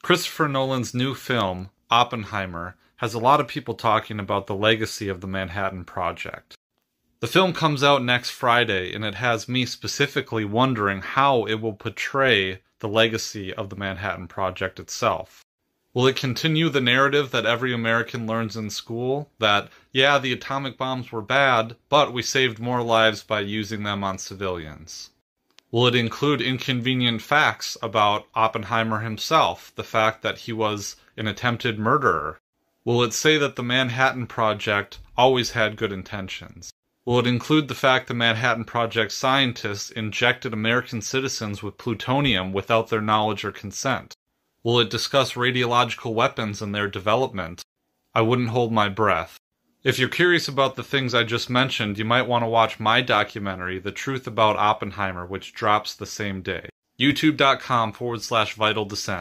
Christopher Nolan's new film, Oppenheimer, has a lot of people talking about the legacy of the Manhattan Project. The film comes out next Friday, and it has me specifically wondering how it will portray the legacy of the Manhattan Project itself. Will it continue the narrative that every American learns in school that, yeah, the atomic bombs were bad, but we saved more lives by using them on civilians? Will it include inconvenient facts about Oppenheimer himself, the fact that he was an attempted murderer? Will it say that the Manhattan Project always had good intentions? Will it include the fact the Manhattan Project scientists injected American citizens with plutonium without their knowledge or consent? Will it discuss radiological weapons and their development? I wouldn't hold my breath. If you're curious about the things I just mentioned, you might want to watch my documentary, The Truth About Oppenheimer, which drops the same day. YouTube.com forward slash vital descent.